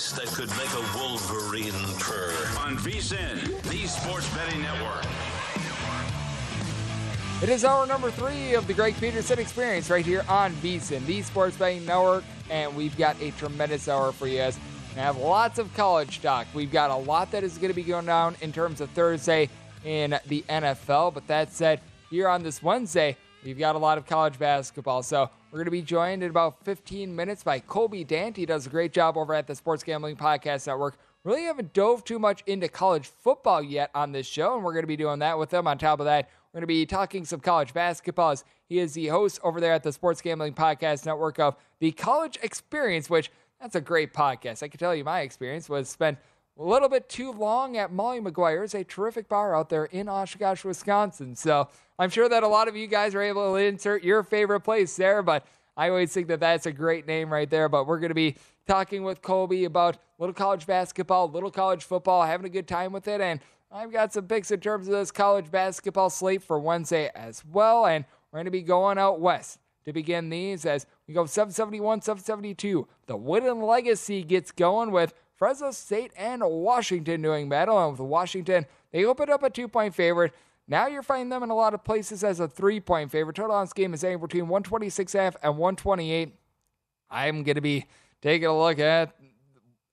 Voice that could make a wolverine purr. On VSIN, the sports betting network. It is hour number three of the Greg Peterson Experience right here on VSIN, the Sports Betting Network, and we've got a tremendous hour for you guys. We have lots of college talk. We've got a lot that is going to be going down in terms of Thursday in the NFL. But that said, here on this Wednesday, we've got a lot of college basketball. So we're going to be joined in about 15 minutes by Colby Dant. He does a great job over at the Sports Gambling Podcast Network. Really haven't dove too much into college football yet on this show, and we're going to be doing that with him. On top of that, we're going to be talking some college basketball as he is the host over there at the Sports Gambling Podcast Network of the College Experience, which that's a great podcast. I can tell you my experience was spent a little bit too long at Molly McGuire's, a terrific bar out there in Oshkosh, Wisconsin. So I'm sure that a lot of you guys are able to insert your favorite place there, but I always think that that's a great name right there. But we're going to be talking with Colby about little college basketball, little college football, having a good time with it. And I've got some picks in terms of this college basketball slate for Wednesday as well. And we're going to be going out west to begin these as we go 771, 772. The Wooden Legacy gets going with Fresno State and Washington doing battle. And with Washington, they opened up a two point favorite. Now you're finding them in a lot of places as a three point favorite. Total on this game is anywhere between 126 half and 128. I'm going to be taking a look at.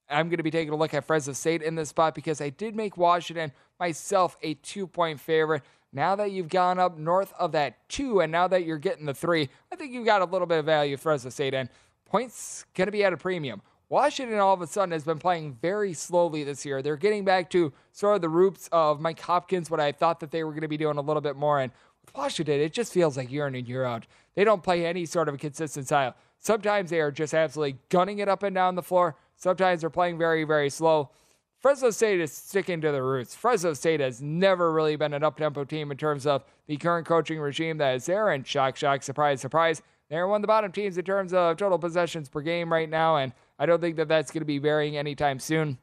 I'm going to be taking a look at Fresno State in this spot because I did make Washington myself a two point favorite. Now that you've gone up north of that two, and now that you're getting the three, I think you've got a little bit of value Fresno State, and points going to be at a premium. Washington all of a sudden has been playing very slowly this year. They're getting back to sort of the roots of Mike Hopkins, what I thought that they were going to be doing a little bit more. And with Washington, it just feels like year in and year out. They don't play any sort of a consistent style. Sometimes they are just absolutely gunning it up and down the floor. Sometimes they're playing very, very slow. Fresno State is sticking to the roots. Fresno State has never really been an up-tempo team in terms of the current coaching regime that is there. And shock, shock, surprise, surprise, they're one of the bottom teams in terms of total possessions per game right now. And I don't think that that's going to be varying anytime soon.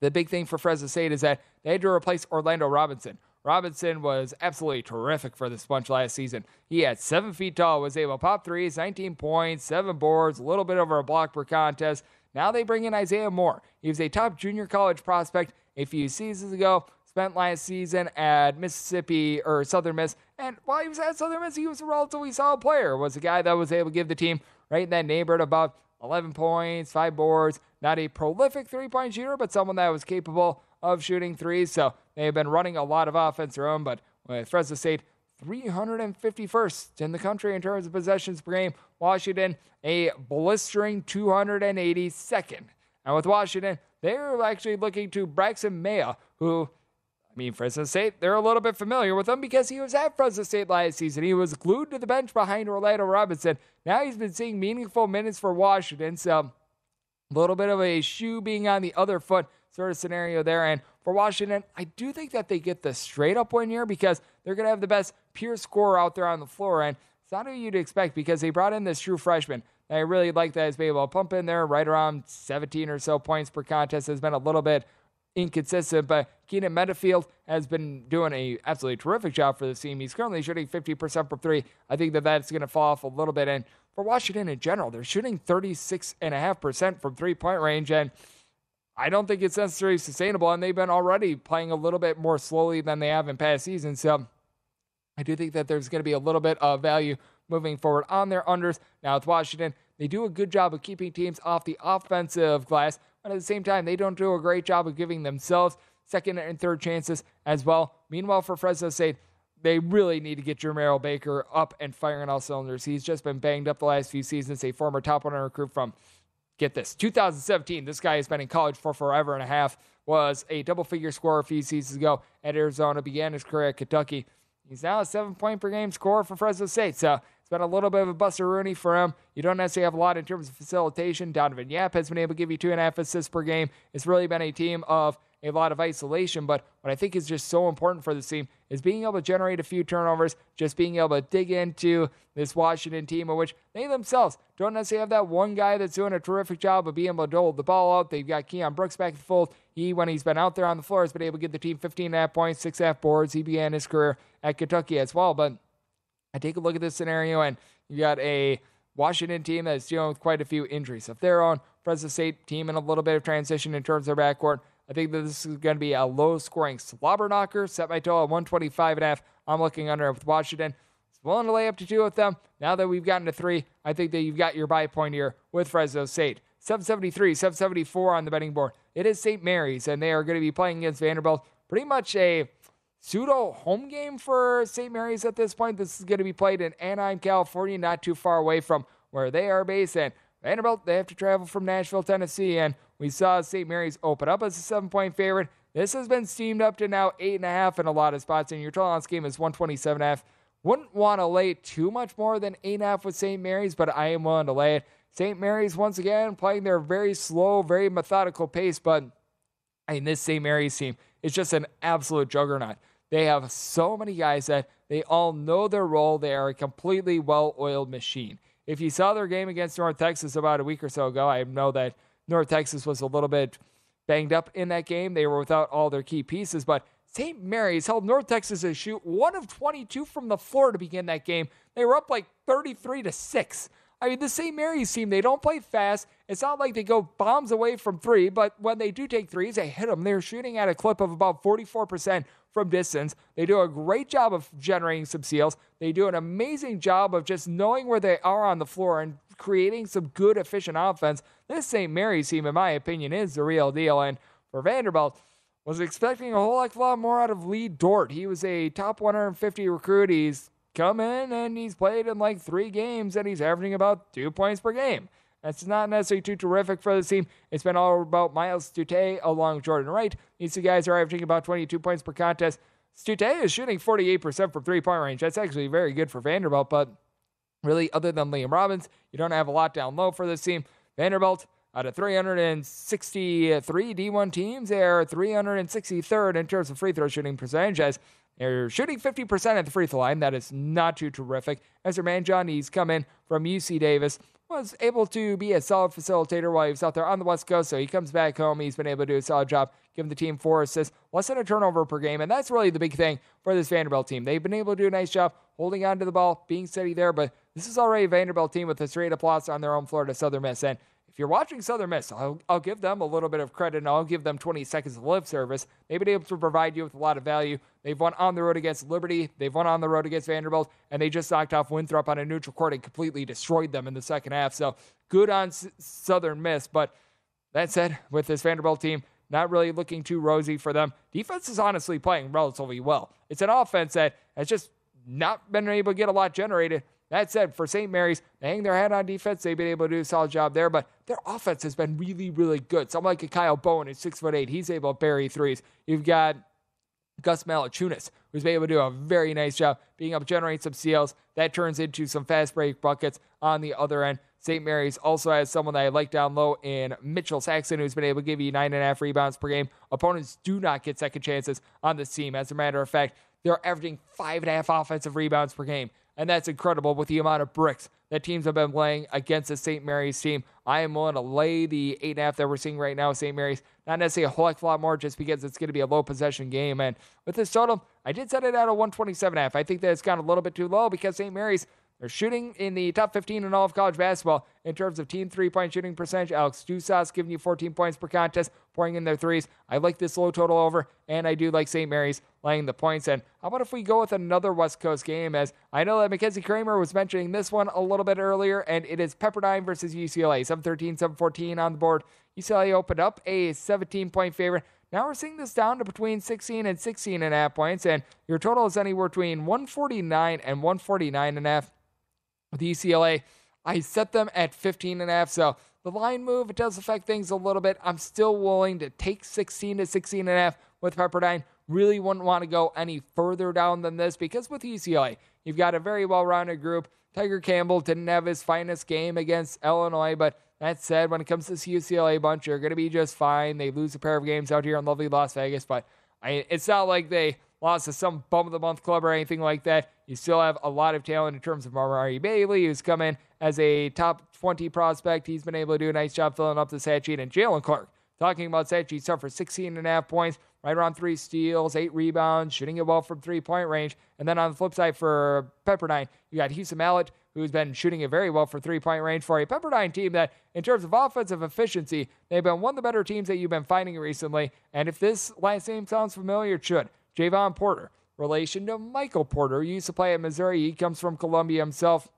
The big thing for Fresno State is that they had to replace Orlando Robinson. Robinson was absolutely terrific for this bunch last season. He had seven feet tall, was able to pop threes, 19 points, seven boards, a little bit over a block per contest. Now they bring in Isaih Moore. He was a top junior college prospect a few seasons ago. Spent last season at Mississippi or Southern Miss, and while he was at Southern Miss, he was a relatively solid player. Was a guy that was able to give the team right in that neighborhood about 11 points, five boards. Not a prolific three point shooter, but someone that was capable of shooting threes. So they have been running a lot of offense their own, but with Fresno State 351st in the country in terms of possessions per game. Washington, a blistering 282nd. And with Washington, they're actually looking to Braxton Meah, who, mean, Fresno State, they're a little bit familiar with him because he was at Fresno State last season. He was glued to the bench behind Orlando Robinson. Now he's been seeing meaningful minutes for Washington. So a little bit of a shoe being on the other foot sort of scenario there. And for Washington, I do think that they get the straight up win here because they're going to have the best pure scorer out there on the floor. And it's not who you'd expect because they brought in this true freshman. I really like that he's been able to pump in there right around 17 or so points per contest. Has been a little bit inconsistent, but Keyon Menifield has been doing a absolutely terrific job for the team. He's currently shooting 50% from three. I think that that's going to fall off a little bit. And for Washington in general, they're shooting 36.5% from three point range. And I don't think it's necessarily sustainable. And they've been already playing a little bit more slowly than they have in past seasons. So I do think that there's going to be a little bit of value moving forward on their unders. Now, with Washington, they do a good job of keeping teams off the offensive glass, but at the same time, they don't do a great job of giving themselves second and third chances as well. Meanwhile, for Fresno State, they really need to get Jemarl Baker up and firing all cylinders. He's just been banged up the last few seasons. A former top 100 recruit from, get this, 2017. This guy has been in college for forever and a half. Was a double figure scorer a few seasons ago at Arizona. Began his career at Kentucky. He's now a seven point per game scorer for Fresno State. So it's been a little bit of a Buster Rooney for him. You don't necessarily have a lot in terms of facilitation. Donavan Yap has been able to give you two and a half assists per game. It's really been a team of a lot of isolation. But what I think is just so important for this team is being able to generate a few turnovers, just being able to dig into this Washington team, of which they themselves don't necessarily have that one guy that's doing a terrific job of being able to hold the ball out. They've got Keion Brooks back in the fold. He, when he's been out there on the floor, has been able to get the team 15 and a half points, six half boards. He began his career at Kentucky as well. But I take a look at this scenario, and you got a Washington team that's dealing with quite a few injuries of their own. Fresno State team in a little bit of transition in terms of their backcourt. I think that this is going to be a low scoring slobber knocker. Set my total at 125 and a half. I'm looking under with Washington. It's willing to lay up to two with them. Now that we've gotten to three, I think that you've got your buy point here with Fresno State. 773, 774 on the betting board. It is St. Mary's, and they are going to be playing against Vanderbilt. Pretty much a pseudo home game for St. Mary's at this point. This is going to be played in Anaheim, California, not too far away from where they are based. And Vanderbilt, they have to travel from Nashville, Tennessee. And we saw St. Mary's open up as a seven point favorite. This has been steamed up to now eight and a half in a lot of spots, and your total on this game is 127 and a half. Wouldn't want to lay too much more than eight and a half with St. Mary's, but I am willing to lay it. St. Mary's once again playing their very slow, very methodical pace, but I mean this St. Mary's team is just an absolute juggernaut. They have so many guys that they all know their role. They are a completely well-oiled machine. If you saw their game against North Texas about a week or so ago, I know that North Texas was a little bit banged up in that game. They were without all their key pieces, but St. Mary's held North Texas to shoot one of 22 from the floor to begin that game. They were up like 33 to 6. I mean, the St. Mary's team, they don't play fast. It's not like they go bombs away from three, but when they do take threes, they hit them. They're shooting at a clip of about 44% from distance. They do a great job of generating some seals. They do an amazing job of just knowing where they are on the floor and creating some good, efficient offense. This St. Mary's team, in my opinion, is the real deal. And for Vanderbilt, was expecting a whole heck of a lot more out of Lee Dort. He was a top 150 recruit. He's come in and he's played in like three games and he's averaging about two points per game. That's not necessarily too terrific for the team. It's been all about Myles Stute along Jordan Wright. These two guys are averaging about 22 points per contest. Stute is shooting 48% from three point range. That's actually very good for Vanderbilt, but really, other than Liam Robbins, you don't have a lot down low for this team. Vanderbilt, out of 363 D1 teams, they are 363rd in terms of free throw shooting percentage they're shooting 50% at the free throw line. That is not too terrific. As their man John Nees come in from UC Davis, was able to be a solid facilitator while he was out there on the West Coast. So he comes back home. He's been able to do a solid job, giving the team four assists, less than a turnover per game. And that's really the big thing for this Vanderbilt team. They've been able to do a nice job holding on to the ball, being steady there. But this is already a Vanderbilt team with a straight loss on their own to Southern Miss. And if you're watching Southern Miss, I'll, I'll give them a little bit of credit and I'll give them 20 seconds of lip service. They've been able to provide you with a lot of value. They've won on the road against Liberty, they've won on the road against Vanderbilt, and they just knocked off Winthrop on a neutral court and completely destroyed them in the second half. So good on S- Southern Miss. But that said, with this Vanderbilt team, not really looking too rosy for them. Defense is honestly playing relatively well. It's an offense that has just not been able to get a lot generated. That said, for St. Mary's, they hang their head on defense. They've been able to do a solid job there, but their offense has been really, really good. Someone like a Kyle Bowen is six foot eight. He's able to bury threes. You've got Gus Malachunas, who's been able to do a very nice job being able to generate some steals. That turns into some fast break buckets on the other end. St. Mary's also has someone that I like down low in Mitchell Saxen, who's been able to give you nine and a half rebounds per game. Opponents do not get second chances on this team. As a matter of fact, they're averaging five and a half offensive rebounds per game. And that's incredible with the amount of bricks that teams have been playing against the St. Mary's team. I am willing to lay the eight and a half that we're seeing right now St. Mary's. Not necessarily a whole lot more just because it's going to be a low possession game. And with this total, I did set it at a 127 half. I think that it's gone a little bit too low because St. Mary's they're shooting in the top 15 in all of college basketball in terms of team three point shooting percentage. Alex Ducas giving you 14 points per contest, pouring in their threes. I like this low total over, and I do like St. Mary's laying the points. And how about if we go with another West Coast game? As I know that Mackenzie Kramer was mentioning this one a little bit earlier, and it is Pepperdine versus UCLA. 713, 714 on the board. UCLA opened up a 17 point favorite. Now we're seeing this down to between 16 and 16 and a half points, and your total is anywhere between 149 and 149 and a half with UCLA. I set them at 15 and a half. So the line move, it does affect things a little bit. I'm still willing to take 16 to 16 and a half with Pepperdine. Really wouldn't want to go any further down than this because with UCLA, you've got a very well rounded group. Tiger Campbell didn't have his finest game against Illinois, but that said, when it comes to this UCLA bunch, you're going to be just fine. They lose a pair of games out here in lovely Las Vegas, but I, it's not like they lost to some bum of the month club or anything like that. You still have a lot of talent in terms of Amari Bailey, who's come in as a top 20 prospect. He's been able to do a nice job filling up the stat sheet. And Jaylen Clark, talking about stat sheet, suffered 16 and a half points, right around three steals, eight rebounds, shooting it well from three point range. And then on the flip side for Pepperdine, you got Houston Mallette, who's been shooting it very well for three point range for a Pepperdine team that, in terms of offensive efficiency, they've been one of the better teams that you've been finding recently. And if this last name sounds familiar, it should. Jevon Porter, relation to Michael Porter, who used to play at Missouri. He comes from Columbia himself,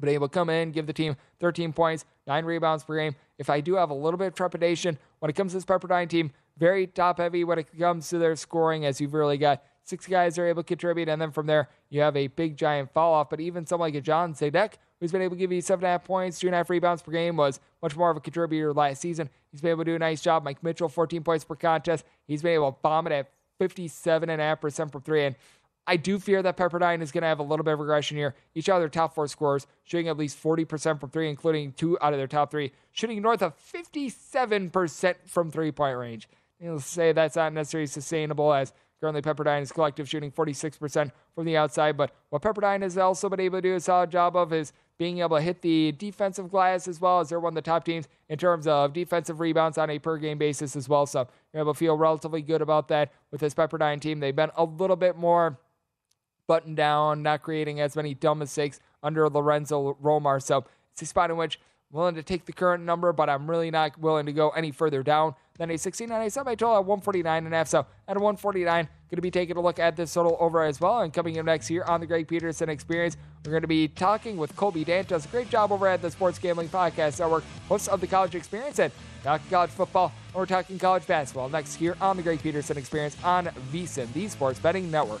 but able to come in, give the team 13 points, nine rebounds per game. If I do have a little bit of trepidation when it comes to this Pepperdine team, very top heavy when it comes to their scoring, as you've really got six guys are able to contribute, and then from there you have a big giant fall off. But even someone like a Jan Zidek, who's been able to give you seven and a half points, two and a half rebounds per game, was much more of a contributor last season. He's been able to do a nice job. Mike Mitchell, 14 points per contest. He's been able to bomb it at 57.5% from three. And I do fear that Pepperdine is going to have a little bit of regression here. Each of their top four scorers shooting at least 40% from three, including two out of their top three, shooting north of 57% from three point range. You'll say that's not necessarily sustainable as currently Pepperdine is collective shooting 46% from the outside. But what Pepperdine has also been able to do a solid job of is being able to hit the defensive glass as well as they're one of the top teams in terms of defensive rebounds on a per game basis as well. So you're able to feel relatively good about that with this Pepperdine team. They've been a little bit more buttoned down, not creating as many dumb mistakes under Lorenzo Romar. So it's a spot in which I'm willing to take the current number, but I'm really not willing to go any further down than a 16. And I set my total at 149 and a half. So at a 149, going to be taking a look at this total over as well. And coming in next year on the Greg Peterson Experience, we're going to be talking with Colby Dant. Does a great job over at the Sports Gambling Podcast Network, host of the College Experience, and talking college football. And we're talking college basketball next here on the Greg Peterson Experience on VSIN, the Sports Betting Network.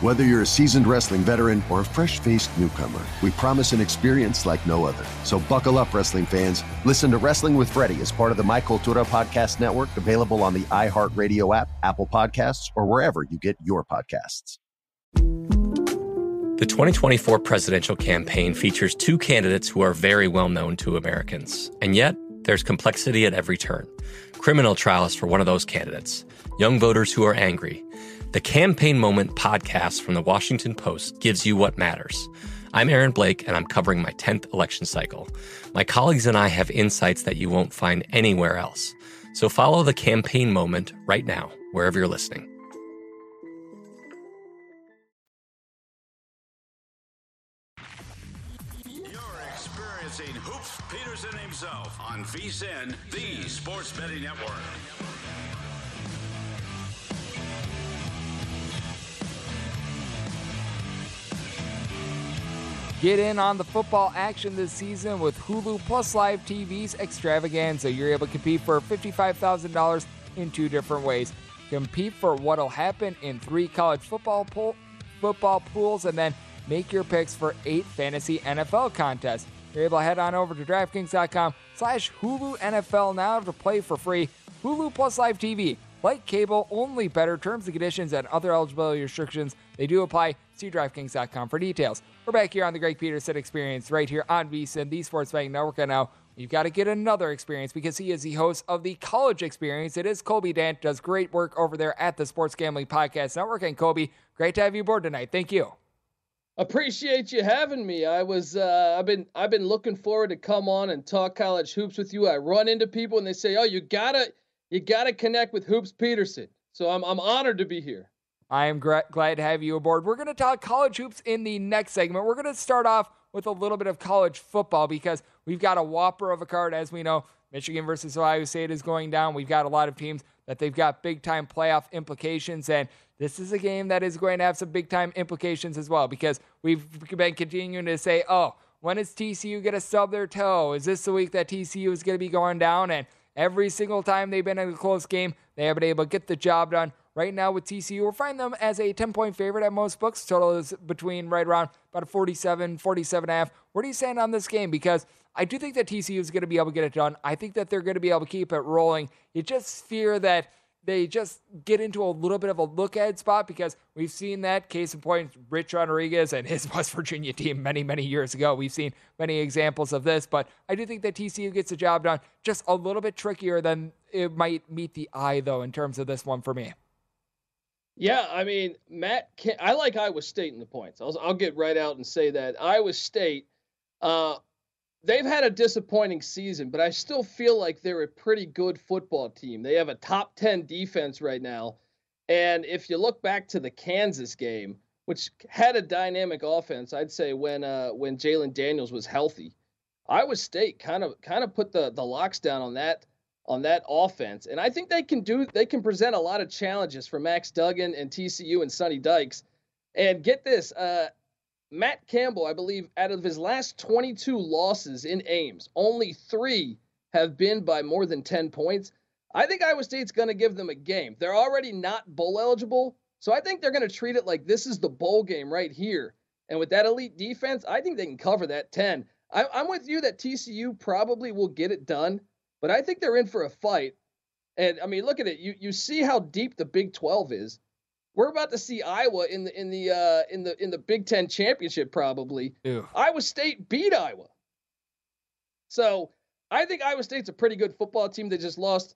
Whether you're a seasoned wrestling veteran or a fresh faced newcomer, we promise an experience like no other. So buckle up, wrestling fans. Listen to Wrestling with Freddie as part of the My Cultura Podcast Network, available on the iHeartRadio app, Apple Podcasts, or wherever you get your podcasts. The 2024 presidential campaign features two candidates who are very well known to Americans. And yet, there's complexity at every turn. Criminal trials for one of those candidates, young voters who are angry the Campaign Moment podcast from the Washington Post gives you what matters. I'm Aaron Blake, and I'm covering my 10th election cycle. My colleagues and I have insights that you won't find anywhere else. So follow the Campaign Moment right now, wherever you're listening. You're experiencing Hoops Peterson himself on VSIN, the Sports Betting Network. Get in on the football action this season with Hulu Plus Live TV's extravaganza. You're able to compete for $55,000 in two different ways. Compete for what'll happen in three college football pool, football pools and then make your picks for eight fantasy NFL contests. You're able to head on over to DraftKings.com slash Hulu NFL now to play for free. Hulu Plus Live TV. Like cable, only better terms and conditions and other eligibility restrictions. They do apply. See DraftKings.com for details. We're back here on the Greg Peterson Experience right here on VSIN, the Sports Betting Network. And now you've got to get another experience because he is the host of the College Experience. It is Colby Dant, does great work over there at the Sports Gambling Podcast Network. And Colby, great to have you aboard tonight. Thank you. Appreciate you having me. I was uh, I've been I've been looking forward to come on and talk college hoops with you. I run into people and they say, "Oh, you gotta you got to connect with Hoops Peterson. So I'm, I'm honored to be here. I am gra- glad to have you aboard. We're going to talk college hoops in the next segment. We're going to start off with a little bit of college football because we've got a whopper of a card. As we know, Michigan versus Ohio State is going down. We've got a lot of teams that they've got big time playoff implications. And this is a game that is going to have some big time implications as well because we've been continuing to say, oh, when is TCU going to stub their toe? Is this the week that TCU is going to be going down? And Every single time they've been in a close game, they have been able to get the job done. Right now with TCU, we're finding them as a 10 point favorite at most books. Total is between right around about a 47, 47 and a half. Where do you stand on this game? Because I do think that TCU is going to be able to get it done. I think that they're going to be able to keep it rolling. You just fear that they just get into a little bit of a look ahead spot because we've seen that case in point, Rich Rodriguez and his West Virginia team many, many years ago. We've seen many examples of this, but I do think that TCU gets the job done just a little bit trickier than it might meet the eye, though, in terms of this one for me. Yeah, I mean, Matt, I like Iowa State in the points. I'll, I'll get right out and say that Iowa State, uh, they've had a disappointing season, but I still feel like they're a pretty good football team. They have a top 10 defense right now. And if you look back to the Kansas game, which had a dynamic offense, I'd say when uh, when Jalon Daniels was healthy, Iowa State kind of kind of put the the locks down on that on that offense, and I think they can do they can present a lot of challenges for Max Duggan and TCU and Sonny Dykes. And get this, uh, Matt Campbell, I believe, out of his last 22 losses in Ames, only three have been by more than 10 points. I think Iowa State's going to give them a game. They're already not bowl eligible, So I think they're going to treat it like this is the bowl game right here. And with that elite defense, I think they can cover that 10. I, I'm with you that TCU probably will get it done, but I think they're in for a fight. And I mean, look at it. You you see how deep the Big 12 is. We're about to see Iowa in the in the uh, in the in the Big Ten championship probably. Ew. Iowa State beat Iowa. So I think Iowa State's a pretty good football team that just lost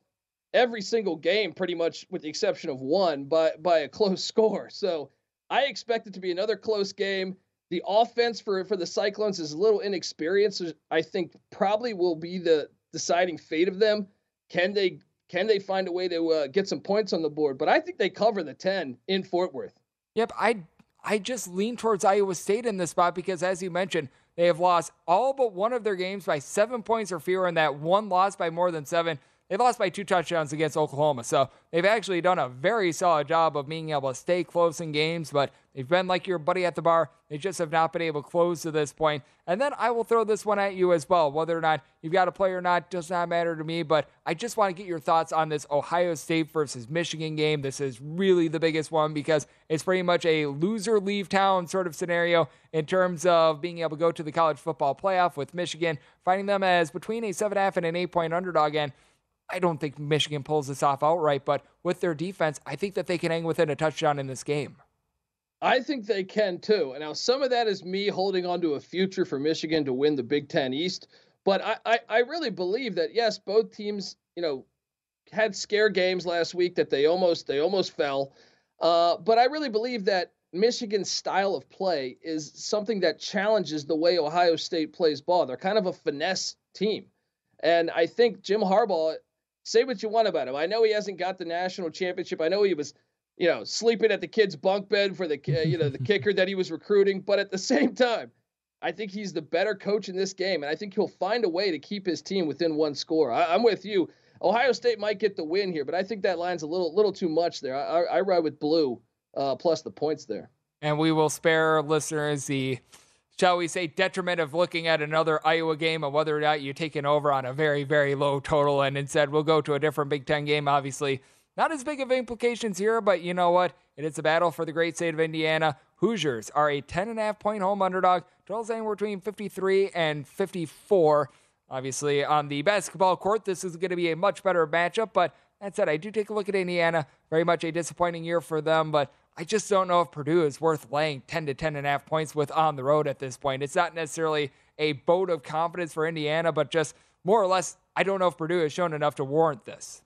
every single game, pretty much with the exception of one, by by a close score. So I expect it to be another close game. The offense for for the Cyclones is a little inexperienced. I think probably will be the deciding fate of them. Can they can they find a way to uh, get some points on the board? But I think they cover the ten in Fort Worth. Yep, I I just lean towards Iowa State in this spot because, as you mentioned, they have lost all but one of their games by seven points or fewer, and that one loss by more than seven they lost by two touchdowns against Oklahoma. So they've actually done a very solid job of being able to stay close in games, but they've been like your buddy at the bar. They just have not been able to close to this point. And then I will throw this one at you as well. Whether or not you've got a play or not does not matter to me, but I just want to get your thoughts on this Ohio State versus Michigan game. This is really the biggest one because it's pretty much a loser leave town sort of scenario in terms of being able to go to the college football playoff with Michigan, finding them as between a 7.5 and an 8 point underdog. And I don't think Michigan pulls this off outright, but with their defense, I think that they can hang within a touchdown in this game. I think they can too. And now some of that is me holding on to a future for Michigan to win the Big Ten East. But I, I, I really believe that yes, both teams, you know, had scare games last week that they almost they almost fell. Uh, but I really believe that Michigan's style of play is something that challenges the way Ohio State plays ball. They're kind of a finesse team. And I think Jim Harbaugh Say what you want about him. I know he hasn't got the national championship. I know he was, you know, sleeping at the kid's bunk bed for the, uh, you know, the kicker that he was recruiting. But at the same time, I think he's the better coach in this game, and I think he'll find a way to keep his team within one score. I, am with you. Ohio State might get the win here, but I think that line's a little, little too much there. I, I, I ride with blue uh, plus the points there. And we will spare listeners the shall we say, detriment of looking at another Iowa game and whether or not you take an over on a very, very low total. And instead, we'll go to a different Big Ten game. Obviously, not as big of implications here, but you know what? It is a battle for the great state of Indiana. Hoosiers are a 10.5 point home underdog. Totals anywhere between 53 and 54. Obviously, on the basketball court, this is going to be a much better matchup. But that said, I do take a look at Indiana. Very much a disappointing year for them, but I just don't know if Purdue is worth laying 10 to 10 and a half points with on the road at this point. It's not necessarily a boat of confidence for Indiana, but just more or less, I don't know if Purdue has shown enough to warrant this.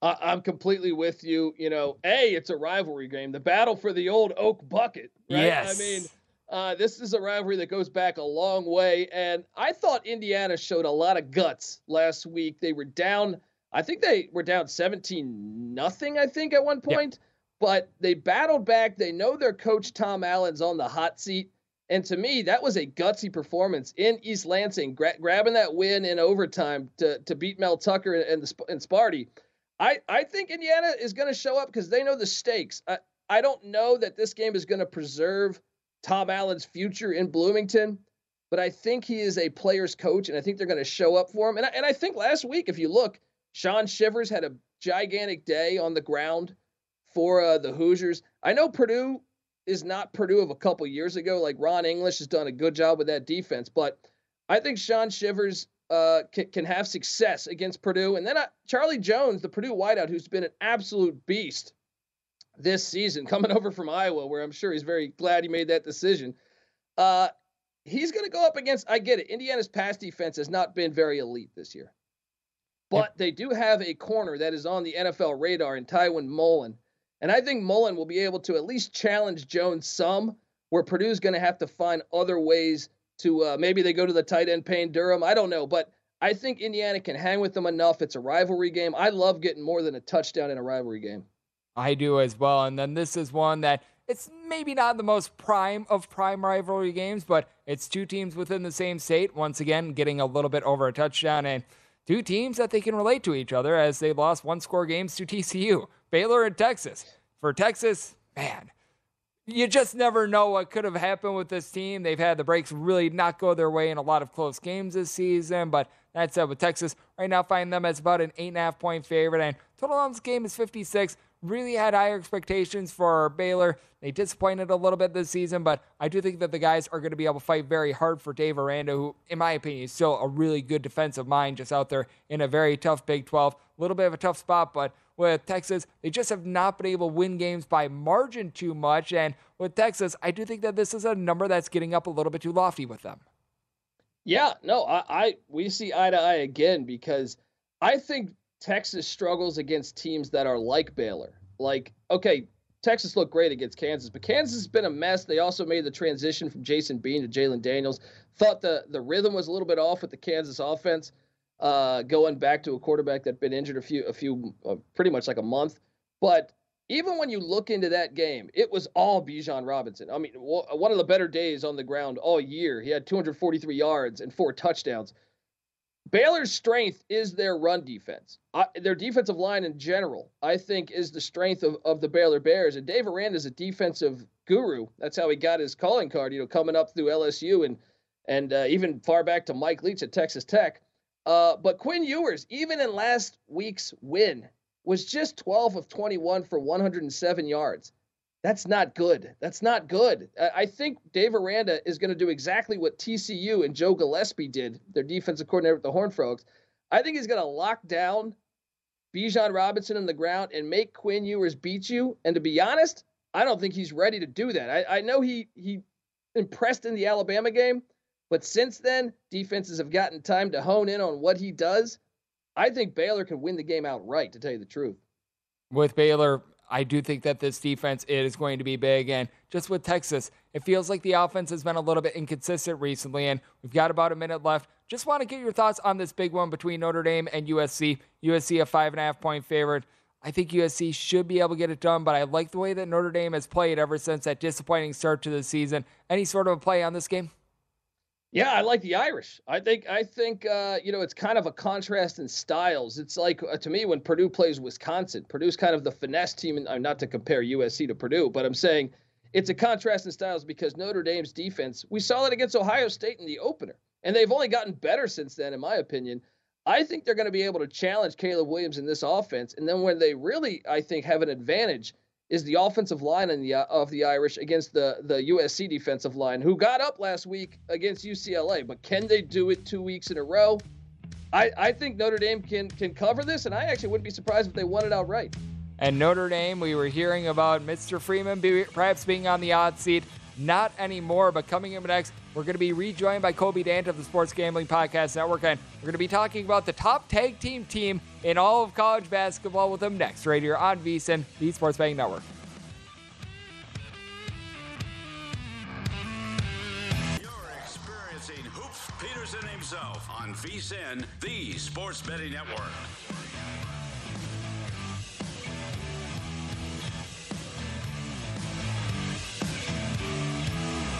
Uh, I'm completely with you. You know, A, it's a rivalry game, the battle for the old Oak Bucket. Right? Yes. I mean, uh, this is a rivalry that goes back a long way. And I thought Indiana showed a lot of guts last week. They were down, I think they were down 17 nothing, I think, at one point. Yep but they battled back. They know their coach Tom Allen's on the hot seat. And to me, that was a gutsy performance in East Lansing, gra- grabbing that win in overtime to, to beat Mel Tucker and, the, and Sparty. I, I think Indiana is going to show up because they know the stakes. I, I don't know that this game is going to preserve Tom Allen's future in Bloomington, but I think he is a player's coach, and I think they're going to show up for him. And I, and I think last week, if you look, Shaun Shivers had a gigantic day on the ground for uh, the Hoosiers. I know Purdue is not Purdue of a couple years ago. Like Ron English has done a good job with that defense, but I think Shaun Shivers uh, can, can have success against Purdue. And then uh, Charlie Jones, the Purdue wideout, who's been an absolute beast this season, coming over from Iowa, where I'm sure he's very glad he made that decision. Uh, he's going to go up against. I get it. Indiana's pass defense has not been very elite this year, but they do have a corner that is on the NFL radar in Tiawan Mullen and I think Mullen will be able to at least challenge Jones some, where Purdue's going to have to find other ways to uh, maybe they go to the tight end Payne Durham. I don't know, but I think Indiana can hang with them enough. It's a rivalry game. I love getting more than a touchdown in a rivalry game. I do as well. And then this is one that it's maybe not the most prime of prime rivalry games, but it's two teams within the same state. Once again, getting a little bit over a touchdown and two teams that they can relate to each other as they lost one score games to TCU. Baylor and Texas. For Texas, man, you just never know what could have happened with this team. They've had the breaks really not go their way in a lot of close games this season. But that said, with Texas right now, find them as about an eight and a half point favorite, and total on this game is 56. Really had higher expectations for Baylor. They disappointed a little bit this season, but I do think that the guys are going to be able to fight very hard for Dave Aranda, who, in my opinion, is still a really good defensive mind just out there in a very tough Big 12. A little bit of a tough spot, but with Texas, they just have not been able to win games by margin too much. And with Texas, I do think that this is a number that's getting up a little bit too lofty with them. Yeah, no, I, I we see eye to eye again because I think Texas struggles against teams that are like Baylor. Like, okay, Texas looked great against Kansas, but Kansas has been a mess. They also made the transition from Jason Bean to Jalon Daniels. Thought the the rhythm was a little bit off with the Kansas offense, uh, going back to a quarterback that'd been injured a few a few uh, pretty much like a month. But even when you look into that game, it was all Bijan Robinson. I mean, one of the better days on the ground all year. He had 243 yards and four touchdowns. Baylor's strength is their run defense. Uh, their defensive line in general, I think, is the strength of, of the Baylor Bears. And Dave Aranda is a defensive guru. That's how he got his calling card, you know, coming up through LSU and and uh, even far back to Mike Leach at Texas Tech. Uh, but Quinn Ewers, even in last week's win, was just 12 of 21 for 107 yards. That's not good. That's not good. I think Dave Aranda is going to do exactly what TCU and Joe Gillespie did, their defensive coordinator with the Horned Frogs. I think he's going to lock down Bijan Robinson in the ground and make Quinn Ewers beat you. And to be honest, I don't think he's ready to do that. I, I know he he impressed in the Alabama game, but since then, defenses have gotten time to hone in on what he does. I think Baylor could win the game outright, to tell you the truth. With Baylor, I do think that this defense is going to be big. And just with Texas, it feels like the offense has been a little bit inconsistent recently. And we've got about a minute left. Just want to get your thoughts on this big one between Notre Dame and USC. USC, a five and a half point favorite. I think USC should be able to get it done, but I like the way that Notre Dame has played ever since that disappointing start to the season. Any sort of a play on this game? Yeah, I like the Irish. I think I think uh, you know it's kind of a contrast in styles. It's like uh, to me when Purdue plays Wisconsin. Purdue's kind of the finesse team, and uh, not to compare USC to Purdue, but I'm saying it's a contrast in styles because Notre Dame's defense. We saw that against Ohio State in the opener, and they've only gotten better since then, in my opinion. I think they're going to be able to challenge Caleb Williams in this offense, and then when they really, I think, have an advantage is the offensive line the, uh, of the Irish against the, the USC defensive line, who got up last week against UCLA. But can they do it two weeks in a row? I, I think Notre Dame can can cover this, and I actually wouldn't be surprised if they won it outright. And Notre Dame, we were hearing about Mr. Freeman be, perhaps being on the odd seat. Not anymore, but coming up next, we're going to be rejoined by Colby Dant of the Sports Gambling Podcast Network, and we're going to be talking about the top tag team team in all of college basketball with them next, right here on VSIN, the Sports Betting Network. You're experiencing Hoops Peterson himself on VSIN, the Sports Betting Network.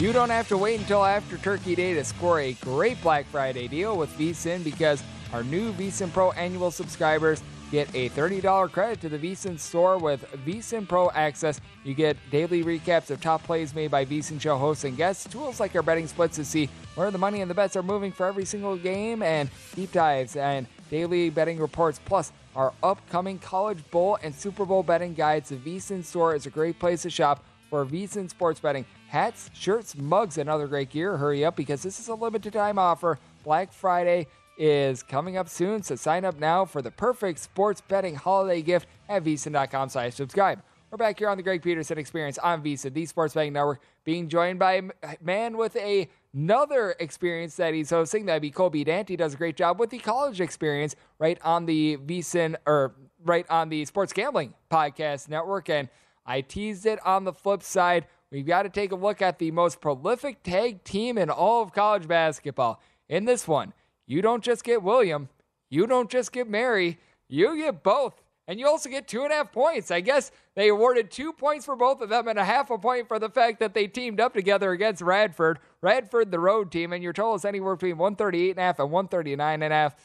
You don't have to wait until after Turkey Day to score a great Black Friday deal with VSIN because our new VSIN Pro annual subscribers get a $30 credit to the VSIN store with VSIN Pro Access. You get daily recaps of top plays made by VSIN show hosts and guests, tools like our betting splits to see where the money and the bets are moving for every single game, and deep dives and daily betting reports, plus our upcoming College Bowl and Super Bowl betting guides. The VSIN store is a great place to shop for VSIN sports betting hats, shirts, mugs, and other great gear. Hurry up because this is a limited time offer. Black Friday is coming up soon, so sign up now for the perfect sports betting holiday gift at vsin.com slash subscribe. We're back here on the Greg Peterson Experience on VSIN, the Sports Betting Network, being joined by a man with a, another experience that he's hosting. That'd be Colby Dant. He does a great job with the college experience right on the VSIN or right on the Sports Gambling Podcast Network. And I teased it on the flip side. We've got to take a look at the most prolific tag team in all of college basketball. In this one, you don't just get William, you don't just get Mary, you get both. And you also get two and a half points. I guess they awarded two points for both of them and a half a point for the fact that they teamed up together against Radford. Radford, the road team, and your total is anywhere between 138 and a half and 139 and a half.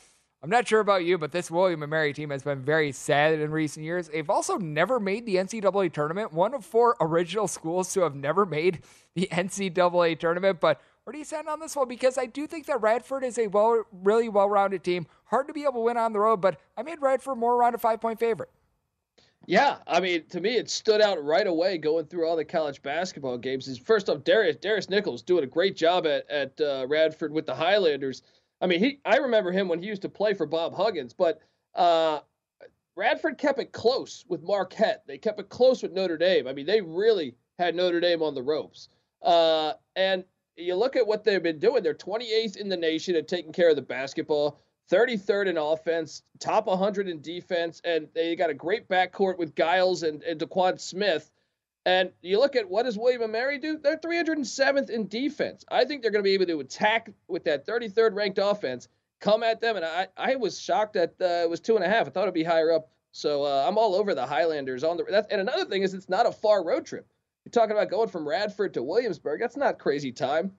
I'm not sure about you, but this William and Mary team has been very sad in recent years. They've also never made the NCAA tournament. One of four original schools to have never made the NCAA tournament. But where do you stand on this one? Because I do think that Radford is a well, really well-rounded team. Hard to be able to win on the road, but I made Radford more around a five-point favorite. Yeah, I mean, to me, it stood out right away going through all the college basketball games. Is first off, Darris Darris Nichols doing a great job at at uh, Radford with the Highlanders. I mean, he I remember him when he used to play for Bob Huggins, but uh, Radford kept it close with Marquette. They kept it close with Notre Dame. I mean, they really had Notre Dame on the ropes. Uh, and you look at what they've been doing. They're 28th in the nation at taking care of the basketball. 33rd in offense, top 100 in defense, and they got a great backcourt with Giles and, and Daquan Smith. And you look at what does William and Mary do? They're 307th in defense. I think they're going to be able to attack with that 33rd ranked offense, come at them. And I, I was shocked that uh, it was two and a half. I thought it'd be higher up. So uh, I'm all over the Highlanders on the. That's, and another thing is it's not a far road trip. You're talking about going from Radford to Williamsburg. That's not crazy time.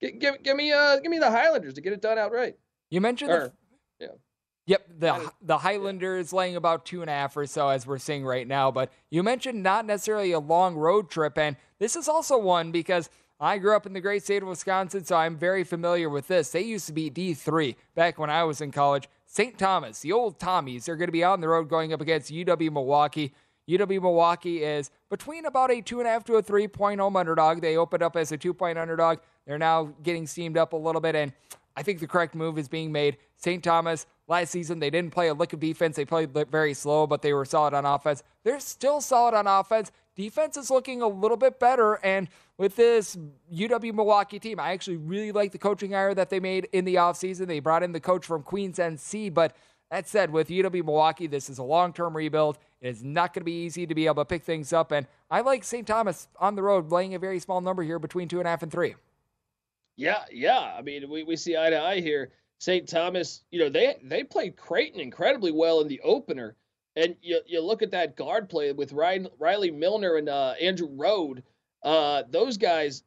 Give, give, give me uh give me the Highlanders to get it done outright. You mentioned or, the, yeah. Yep, the the Highlander is laying about two and a half or so as we're seeing right now. But you mentioned not necessarily a long road trip, and this is also one because I grew up in the great state of Wisconsin, so I'm very familiar with this. They used to be D3 back when I was in college. St. Thomas, the old Tommies, they're going to be on the road going up against UW Milwaukee. UW Milwaukee is between about a two and a half to a three point home underdog. They opened up as a two point underdog. They're now getting steamed up a little bit, and I think the correct move is being made. St. Thomas, last season, they didn't play a lick of defense. They played very slow, but they were solid on offense. They're still solid on offense. Defense is looking a little bit better, and with this UW Milwaukee team, I actually really like the coaching hire that they made in the offseason. They brought in the coach from Queens NC, but that said, with UW Milwaukee, this is a long term rebuild. It is not going to be easy to be able to pick things up. And I like St. Thomas on the road, laying a very small number here between two and a half and three. Yeah, yeah. I mean, we, we see eye to eye here. St. Thomas, you know, they they played Creighton incredibly well in the opener. And you, you look at that guard play with Ryan, Riley Miller and uh, Andrew Rohde. Uh, those guys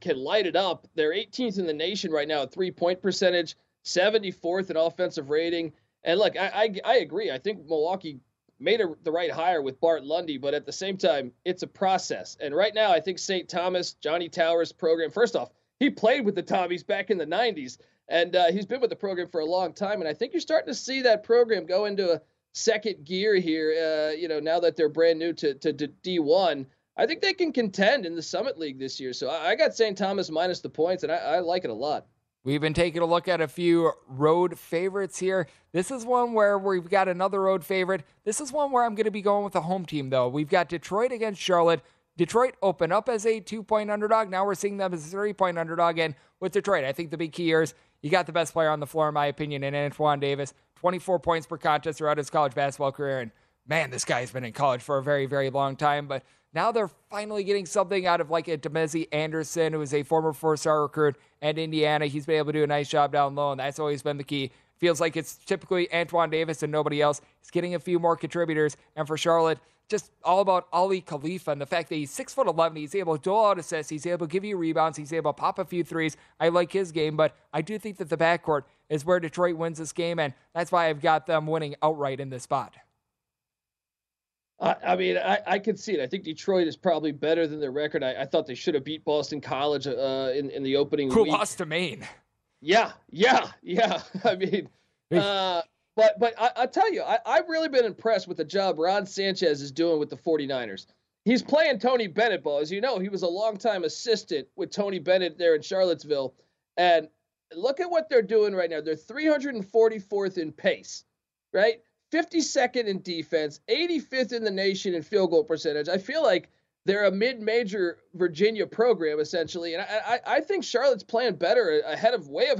can light it up. They're 18th in the nation right now at three point percentage, 74th in offensive rating. And look, I, I, I agree. I think Milwaukee made a, the right hire with Bart Lundy, but at the same time, it's a process. And right now, I think St. Thomas, Johnny Tauer's program, first off, he played with the Tommies back in the 90s, and uh, he's been with the program for a long time. And I think you're starting to see that program go into a second gear here, uh, you know, now that they're brand new to, to, to, D1. I think they can contend in the Summit League this year. So I, I got St. Thomas minus the points, and I, I like it a lot. We've been taking a look at a few road favorites here. This is one where we've got another road favorite. This is one where I'm going to be going with the home team, though. We've got Detroit against Charlotte. Detroit opened up as a two point underdog. Now we're seeing them as a three point underdog. And with Detroit, I think the big key here is you got the best player on the floor, in my opinion, in Antoine Davis. 24 points per contest throughout his college basketball career. And man, this guy's been in college for a very, very long time. But now they're finally getting something out of like a Damezi Anderson, who is a former four-star recruit at Indiana. He's been able to do a nice job down low, and that's always been the key. Feels like it's typically Antoine Davis and nobody else. He's getting a few more contributors, and for Charlotte, just all about Aly Khalifa and the fact that he's six foot eleven. He's able to dole out assists. He's able to give you rebounds. He's able to pop a few threes. I like his game, but I do think that the backcourt is where Detroit wins this game, and that's why I've got them winning outright in this spot. I, I mean, I, I could see it. I think Detroit is probably better than their record. I, I thought they should have beat Boston College uh, in in the opening Who week. lost to Maine? Yeah, yeah, yeah. I mean, uh, but but I, I tell you, I, I've really been impressed with the job Ron Sanchez is doing with the 49ers. He's playing Tony Bennett ball. As you know, he was a longtime assistant with Tony Bennett there in Charlottesville. And look at what they're doing right now. They're 344th in pace, right? 52nd in defense, 85th in the nation in field goal percentage. I feel like they're a mid-major Virginia program essentially, and I, I, I think Charlotte's playing better ahead of way of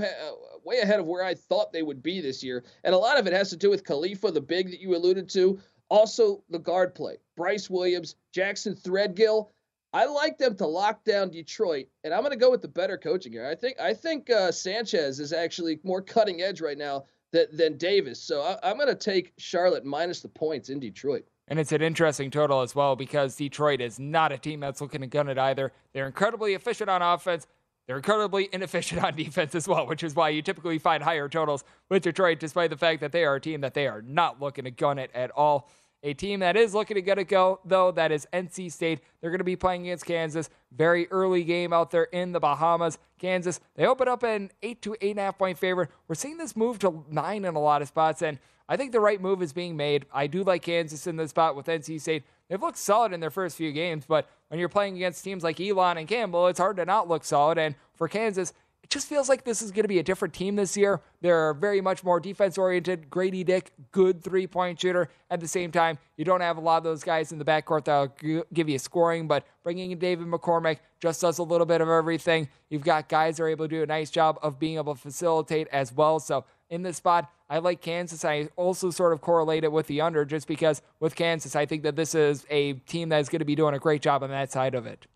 way ahead of where I thought they would be this year. And a lot of it has to do with Khalifa, the big that you alluded to, also the guard play, Brice Williams, Jackson Threadgill. I like them to lock down Detroit, and I'm going to go with the better coaching here. I think I think uh, Sanchez is actually more cutting edge right now than, than Davis. So I, I'm going to take Charlotte minus the points in Detroit. And it's an interesting total as well because Detroit is not a team that's looking to gun it either. They're incredibly efficient on offense. They're incredibly inefficient on defense as well, which is why you typically find higher totals with Detroit, despite the fact that they are a team that they are not looking to gun it at all. A team that is looking to get it go, though, that is NC State. They're going to be playing against Kansas. Very early game out there in the Bahamas. Kansas, they open up an 8 to 8.5 point favorite. We're seeing this move to 9 in a lot of spots, and I think the right move is being made. I do like Kansas in this spot with NC State. They've looked solid in their first few games, but when you're playing against teams like Elon and Campbell, it's hard to not look solid. And for Kansas, it just feels like this is going to be a different team this year. They're very much more defense oriented. Grady Dick, good three point shooter. At the same time, you don't have a lot of those guys in the backcourt that'll give you scoring, but bringing in David McCormick just does a little bit of everything. You've got guys that are able to do a nice job of being able to facilitate as well. So in this spot, I like Kansas. I also sort of correlate it with the under just because with Kansas, I think that this is a team that is going to be doing a great job on that side of it.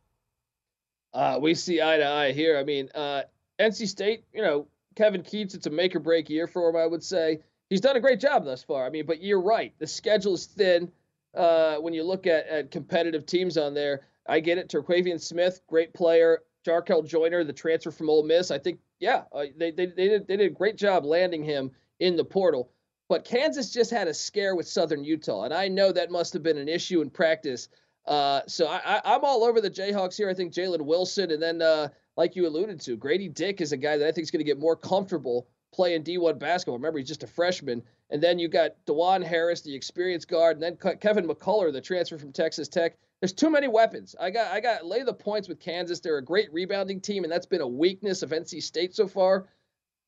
Uh, we see eye to eye here. I mean, uh, NC State, you know, Kevin Keatts, it's a make or break year for him, I would say. He's done a great job thus far. I mean, but you're right. The schedule is thin uh, when you look at, at competitive teams on there. I get it. Terquavion Smith, great player. Jarkel Joiner, the transfer from Ole Miss. I think, yeah, uh, they, they, they, did, they did a great job landing him in the portal. But Kansas just had a scare with Southern Utah, and I know that must have been an issue in practice. Uh, so I, am all over the Jayhawks here. I think Jalen Wilson, and then uh, like you alluded to, Grady Dick is a guy that I think is going to get more comfortable playing D1 basketball. Remember, he's just a freshman. And then you got Dajuan Harris, the experienced guard, and then Kevin McCullar, the transfer from Texas Tech. There's too many weapons. I got I got lay the points with Kansas. They're a great rebounding team, and that's been a weakness of NC State so far.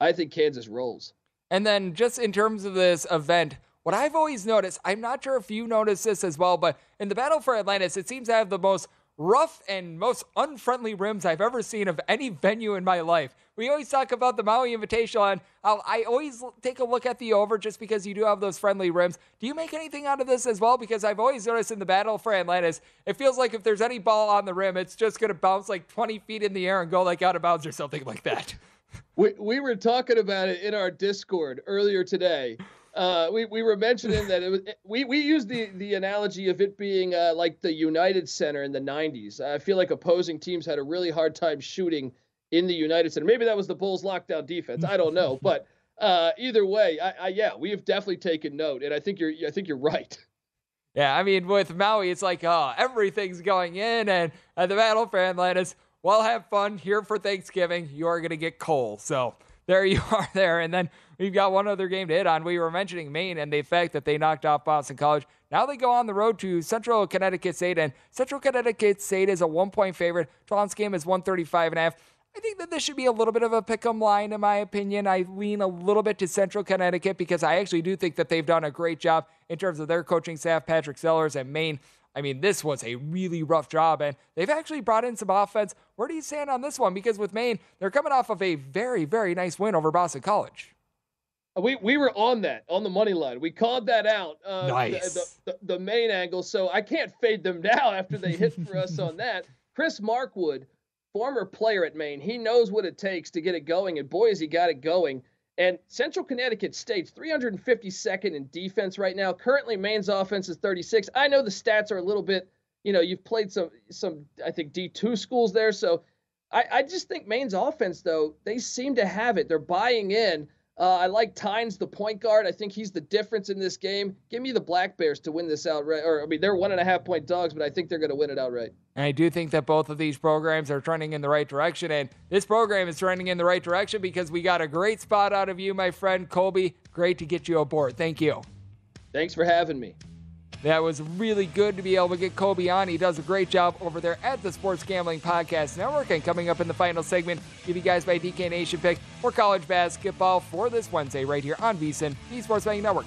I think Kansas rolls. And then just in terms of this event, what I've always noticed, I'm not sure if you noticed this as well, but in the battle for Atlantis, it seems to have the most rough and most unfriendly rims I've ever seen of any venue in my life. We always talk about the Maui Invitational, and I'll, i always take a look at the over just because you do have those friendly rims. Do you make anything out of this as well? Because I've always noticed in the battle for Atlantis, it feels like if there's any ball on the rim, it's just going to bounce like 20 feet in the air and go like out of bounds or something like that. We, we were talking about it in our Discord earlier today. Uh, we, we were mentioning that it was we, we used the, the analogy of it being uh, like the United Center in the 90s. I feel like opposing teams had a really hard time shooting in the United Center. Maybe that was the Bulls' lockdown defense. I don't know, but uh, either way, I, I, yeah, we have definitely taken note, and I think you're I think you're right. Yeah, I mean with Maui, it's like oh everything's going in, and the Battle for Atlantis, well, have fun here for Thanksgiving. You are gonna get coal, so there you are there, and then We've got one other game to hit on. We were mentioning Maine and the fact that they knocked off Boston College. Now they go on the road to Central Connecticut State, and Central Connecticut State is a one point favorite. Toronto's game is 135 and a half. I think that this should be a little bit of a pick 'em line, in my opinion. I lean a little bit to Central Connecticut because I actually do think that they've done a great job in terms of their coaching staff, Patrick Sellers and Maine. I mean, this was a really rough job, and they've actually brought in some offense. Where do you stand on this one? Because with Maine, they're coming off of a very, very nice win over Boston College. We we were on that on the money line. We called that out. Uh, nice. The, the, the, main angle. So I can't fade them now after they hit for us on that. Chris Markwood, former player at Maine, he knows what it takes to get it going, and boy, has he got it going. And Central Connecticut State's 352nd in defense right now. Currently, Maine's offense is 36. I know the stats are a little bit, you know, you've played some some I think D2 schools there, so I, I just think Maine's offense though they seem to have it. They're buying in. Uh, I like Tynes, the point guard. I think he's the difference in this game. Give me the Black Bears to win this outright. Or I mean, they're one and a half point dogs, but I think they're going to win it outright. And I do think that both of these programs are trending in the right direction, and this program is trending in the right direction because we got a great spot out of you, my friend Colby. Great to get you aboard. Thank you. Thanks for having me. That was really good to be able to get Colby on. He does a great job over there at the Sports Gambling Podcast Network. And coming up in the final segment, give you guys my DK Nation pick for college basketball for this Wednesday right here on VSIN, the Sports Betting Network.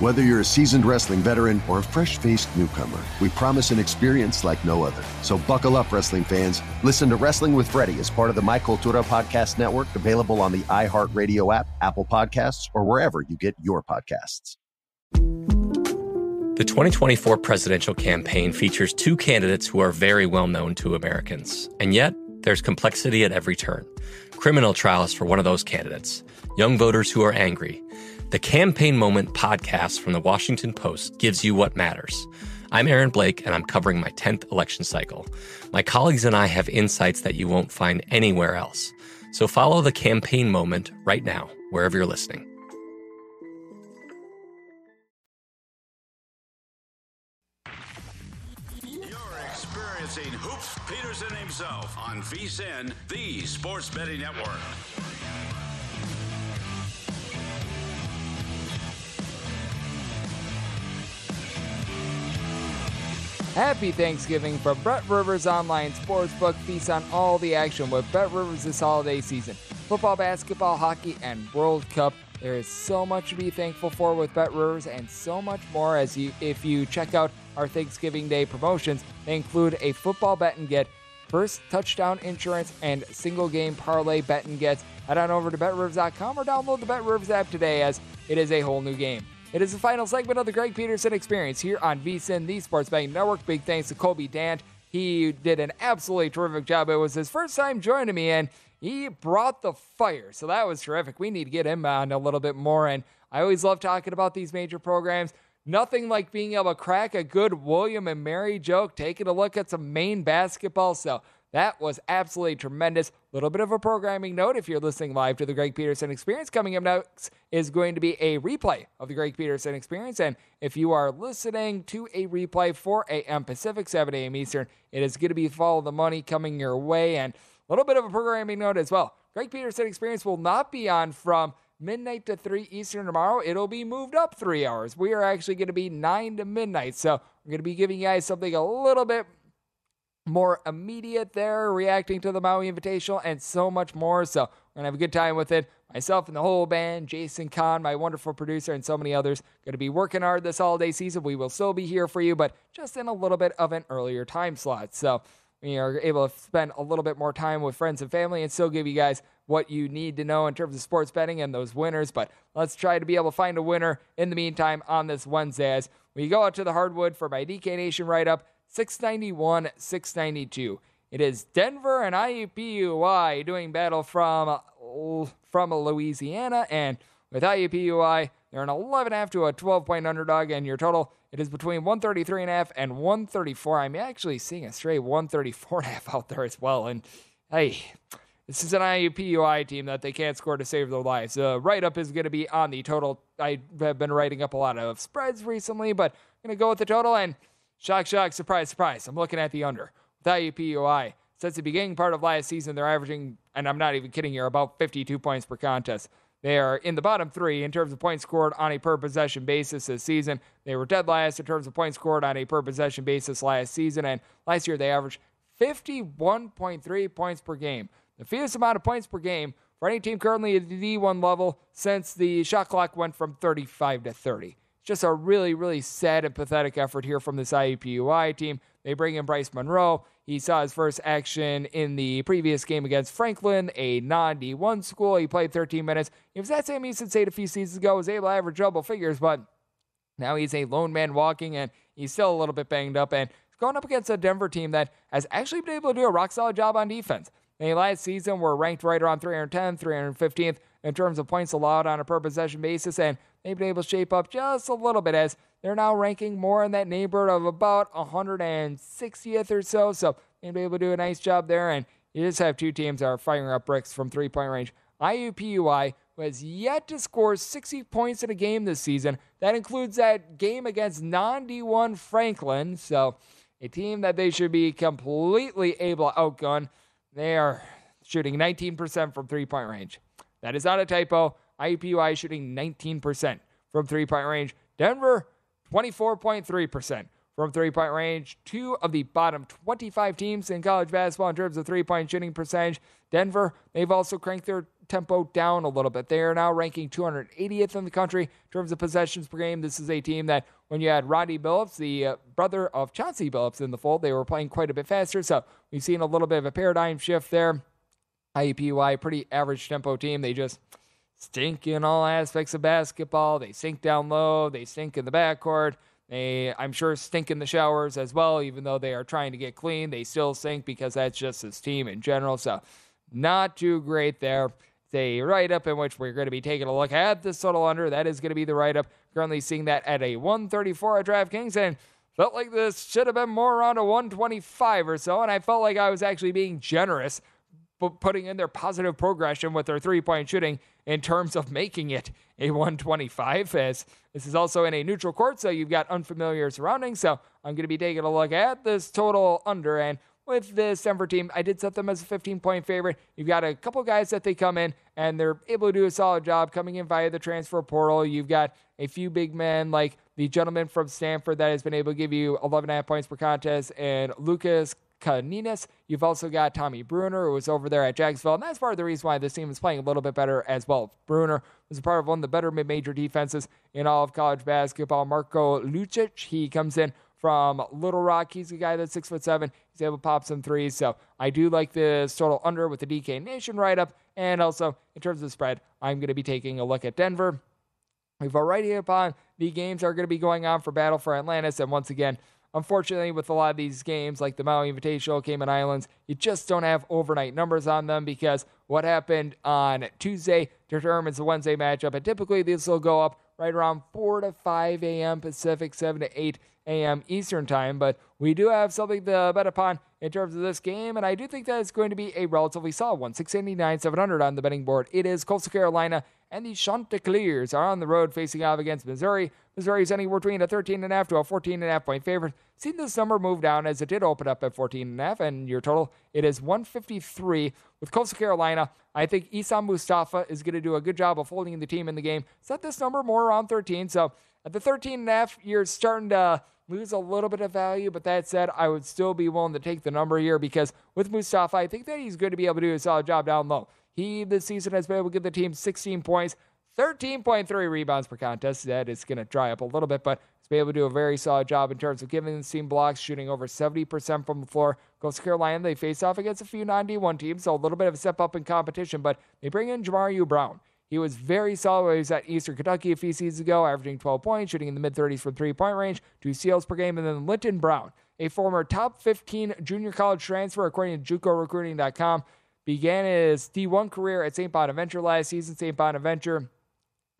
Whether you're a seasoned wrestling veteran or a fresh faced newcomer, we promise an experience like no other. So buckle up, wrestling fans. Listen to Wrestling with Freddie as part of the My Cultura Podcast Network, available on the iHeartRadio app, Apple Podcasts, or wherever you get your podcasts. The 2024 presidential campaign features two candidates who are very well known to Americans. And yet, there's complexity at every turn. Criminal trials for one of those candidates, young voters who are angry the Campaign Moment podcast from the Washington Post gives you what matters. I'm Aaron Blake, and I'm covering my 10th election cycle. My colleagues and I have insights that you won't find anywhere else. So follow the Campaign Moment right now, wherever you're listening. You're experiencing Hoops Peterson himself on VSIN, the Sports Betting Network. Happy Thanksgiving from Bet Rivers Online Sportsbook. Feast on all the action with Bet Rivers this holiday season. Football, basketball, hockey, and World Cup. There is so much to be thankful for with Bet Rivers and so much more as you if you check out our Thanksgiving Day promotions. They include a football bet and get first touchdown insurance and single game parlay bet and gets. Head on over to betrivers.com or download the Bet Rivers app today as it is a whole new game. It is the final segment of the Greg Peterson Experience here on VSIN, the Sports Betting Network. Big thanks to Colby Dant. He did an absolutely terrific job. It was his first time joining me, and he brought the fire. So that was terrific. We need to get him on a little bit more. And I always love talking about these major programs. Nothing like being able to crack a good William and Mary joke, taking a look at some main basketball. So that was absolutely tremendous. Little bit of a programming note if you're listening live to the Greg Peterson Experience. Coming up next is going to be a replay of the Greg Peterson Experience. And if you are listening to a replay 4 a.m. Pacific, 7 a.m. Eastern, it is going to be Follow the Money coming your way. And a little bit of a programming note as well. Greg Peterson Experience will not be on from midnight to 3 Eastern tomorrow. It'll be moved up three hours. We are actually going to be 9 to midnight. So we're going to be giving you guys something a little bit more immediate there, reacting to the Maui Invitational, and so much more. So we're gonna have a good time with it. Myself and the whole band, Jason Kahn, my wonderful producer, and so many others, to be working hard this holiday season. We will still be here for you, but just in a little bit of an earlier time slot. So we are able to spend a little bit more time with friends and family and still give you guys what you need to know in terms of sports betting and those winners. But let's try to be able to find a winner in the meantime on this Wednesday as we go out to the hardwood for my DK Nation write up. 691 692. It is Denver and IUPUI doing battle from from Louisiana, and with IUPUI, they're an 11.5 to a 12 point underdog, and your total it is between 133.5 and a half and 134. I'm actually seeing a straight 134.5 out there as well, and hey. This is an IUPUI team that they can't score to save their lives. Uh, write up is going to be on the total. I have been writing up a lot of spreads recently, but I'm going to go with the total. And Shock, shock, surprise, surprise. I'm looking at the under. With IUPUI, since the beginning part of last season, they're averaging, and I'm not even kidding you, about 52 points per contest. They are in the bottom three in terms of points scored on a per possession basis this season. They were dead last in terms of points scored on a per possession basis last season, and last year they averaged 51.3 points per game. The fewest amount of points per game for any team currently at the D1 level since the shot clock went from 35 to 30. Just a really, really sad and pathetic effort here from this IUPUI team. They bring in Bryce Monroe. He saw his first action in the previous game against Franklin, a non D1 school. He played 13 minutes. He was at Sam Houston State a few seasons ago, was able to average double figures, but now he's a lone man walking, and he's still a little bit banged up. And going up against a Denver team that has actually been able to do a rock solid job on defense. They last season were ranked right around 310, 315th in terms of points allowed on a per possession basis, and they've been able to shape up just a little bit as they're now ranking more in that neighborhood of about 160th or so. So they've been able to do a nice job there, and you just have two teams that are firing up bricks from three point range. IUPUI, who has yet to score 60 points in a game this season. That includes that game against non D1 Franklin. So, a team that they should be completely able to outgun. They are shooting 19% from three point range. That is not a typo. IUPUI shooting 19% from three point range. Denver, 24.3% from three point range. Two of the bottom 25 teams in college basketball in terms of three point shooting percentage. Denver, they've also cranked their tempo down a little bit. They are now ranking 280th in the country in terms of possessions per game. This is a team that, when you had Rodney Billups, the uh, brother of Chauncey Billups, in the fold, they were playing quite a bit faster. So we've seen a little bit of a paradigm shift there. IUPUI, pretty average tempo team. They just stink in all aspects of basketball. They sink down low. They stink in the backcourt. They, I'm sure, stink in the showers as well. Even though they are trying to get clean, they still stink because that's just this team in general. So, not too great there. A write up in which we're going to be taking a look at the total under. That is going to be the write up. Currently seeing that at a 134 at DraftKings and felt like this should have been more around a 125 or so. And I felt like I was actually being generous putting in their positive progression with their three point shooting in terms of making it a 125. As this is also in a neutral court, so you've got unfamiliar surroundings. So I'm going to be taking a look at this total under. And with this Denver team, I did set them as a 15 point favorite. You've got a couple guys that they come in and they're able to do a solid job coming in via the transfer portal. You've got a few big men like the gentleman from Stanford that has been able to give you 11.5 points per contest and Lucas Kisunas. You've also got Tommy Bruner, who was over there at Jacksonville, and that's part of the reason why this team is playing a little bit better as well. Bruner was a part of one of the better mid-major defenses in all of college basketball. Marco Lucic, he comes in from Little Rock. He's a guy that's six foot seven. He's able to pop some threes. So I do like this total under with the DK Nation write up. And also in terms of the spread, I'm going to be taking a look at Denver. We've already upon the games are going to be going on for Battle for Atlantis. And once again, Unfortunately, with a lot of these games, like the Maui Invitational, Cayman Islands, you just don't have overnight numbers on them because what happened on Tuesday determines the Wednesday matchup. And typically, these will go up right around 4 to 5 a.m. Pacific, 7 to 8 a.m. Eastern Time. But we do have something to bet upon in terms of this game, and I do think that it's going to be a relatively solid one. 689, 700 on the betting board. It is Coastal Carolina and the Chanticleers are on the road facing off against Missouri. Missouri is anywhere between a 13.5 to a 14.5 point favorite. Seen this number move down as it did open up at 14.5, and a half. And your total it is 153 with Coastal Carolina. I think Essam Mustafa is going to do a good job of holding the team in the game. Set this number more around 13. So at the 13.5, you're starting to lose a little bit of value. But that said, I would still be willing to take the number here because with Mustafa, I think that he's going to be able to do a solid job down low. He this season has been able to give the team 16 points, 13.3 rebounds per contest. That is going to dry up a little bit, but he's been able to do a very solid job in terms of giving the team blocks, shooting over 70% from the floor. To Carolina. They face off against a few non D1 teams, so a little bit of a step up in competition, but they bring in Jomaru Brown. He was very solid when he was at Eastern Kentucky a few seasons ago, averaging 12 points, shooting in the mid 30s from three point range, two steals per game. And then Linton Brown, a former top 15 junior college transfer, according to JUCORecruiting.com, began his D1 career at St. Bonaventure last season. St. Bonaventure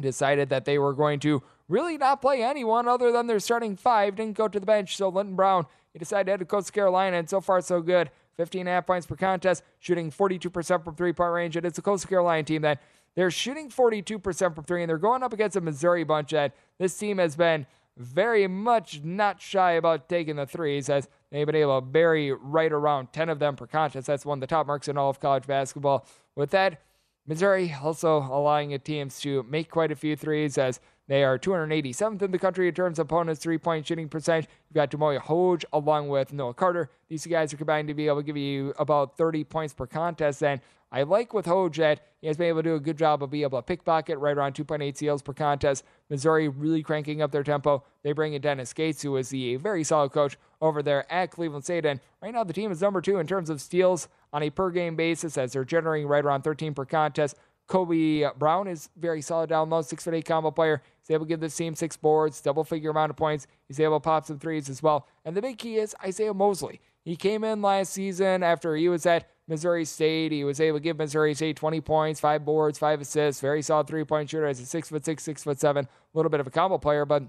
decided that they were going to really not play anyone other than their starting five, didn't go to the bench. So Linton Brown, he decided to head to Coastal Carolina, and so far so good. 15 and a half points per contest, shooting 42% from three point range. And it's a Coastal Carolina team that they're shooting 42% from three, and they're going up against a Missouri bunch that this team has been very much not shy about taking the threes as they've been able to bury right around 10 of them per contest. That's one of the top marks in all of college basketball. With that, Missouri also allowing its teams to make quite a few threes as They are 287th in the country in terms of opponents' three point shooting percentage. You've got D'Moi Hodge along with Noah Carter. These guys are combined to be able to give you about 30 points per contest. And I like with Hodge that he has been able to do a good job of being able to pickpocket right around 2.8 steals per contest. Missouri really cranking up their tempo. They bring in Dennis Gates, who is the very solid coach over there at Cleveland State. And right now, the team is number two in terms of steals on a per game basis as they're generating right around 13 per contest. Kobe Brown is very solid down low, six foot eight combo player. He's able to give the team six boards, double figure amount of points. He's able to pop some threes as well. And the big key is Isaiah Mosley. He came in last season after he was at Missouri State. He was able to give Missouri State 20 points, five boards, five assists. Very solid three point shooter as a six foot six, six foot seven, a little bit of a combo player, but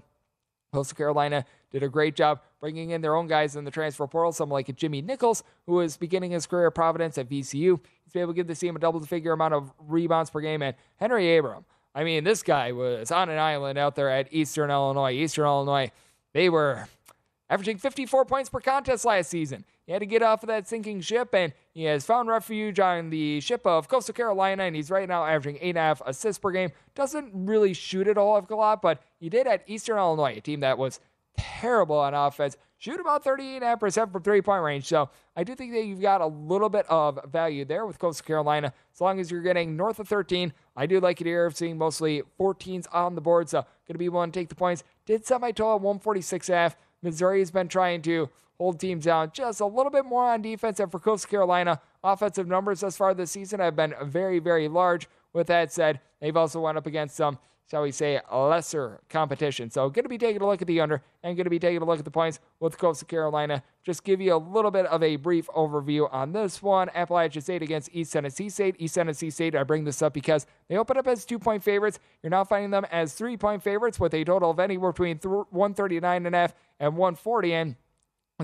Coastal Carolina did a great job bringing in their own guys in the transfer portal, someone like Jimmy Nichols, who is beginning his career at Providence at VCU. He's been able to give the team a double figure amount of rebounds per game. And Henry Abraham, I mean, this guy was on an island out there at Eastern Illinois. Eastern Illinois, they were averaging 54 points per contest last season. He had to get off of that sinking ship, and he has found refuge on the ship of Coastal Carolina, and he's right now averaging 8.5 assists per game. Doesn't really shoot it all of a lot, but he did at Eastern Illinois, a team that was terrible on offense. Shoot about 38.5% from three point range. So I do think that you've got a little bit of value there with Coastal Carolina. As long as you're getting north of 13, I do like it here, of seeing mostly 14s on the board. So going to be willing to take the points. Did set my total at 146.5. Missouri has been trying to hold teams down just a little bit more on defense. And for Coastal Carolina, offensive numbers thus far this season have been very, very large. With that said, they've also went up against some, shall we say, lesser competition. So, going to be taking a look at the under and going to be taking a look at the points with Coastal Carolina. Just give you a little bit of a brief overview on this one. Appalachian State against East Tennessee State. East Tennessee State, I bring this up because they open up as two point favorites. You're now finding them as three point favorites with a total of anywhere between 139 and half and 140. And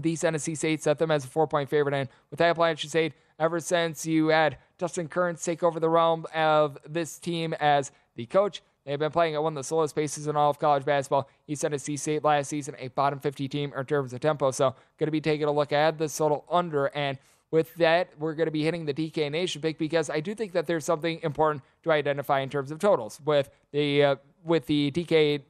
East Tennessee State, set them as a four point favorite. And with Appalachian State, ever since you had Dustin Kerns take over the realm of this team as the coach, they've been playing at one of the slowest paces in all of college basketball. East Tennessee State last season, a bottom 50 team in terms of tempo. So, going to be taking a look at this total under. And with that, we're going to be hitting the DK Nation pick because I do think that there's something important to identify in terms of totals with the uh, with the DK,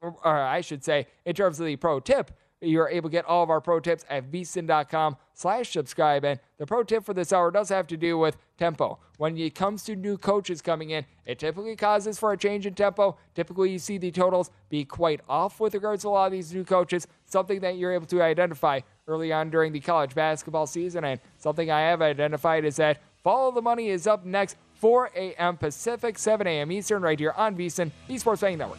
or I should say, in terms of the pro tip you're able to get all of our pro tips at vsin.com slash subscribe. And the pro tip for this hour does have to do with tempo. When it comes to new coaches coming in, it typically causes for a change in tempo. Typically, you see the totals be quite off with regards to a lot of these new coaches, something that you're able to identify early on during the college basketball season. And something I have identified is that Follow the Money is up next, 4 a.m. Pacific, 7 a.m. Eastern, right here on VSIN, the Sports Betting Network.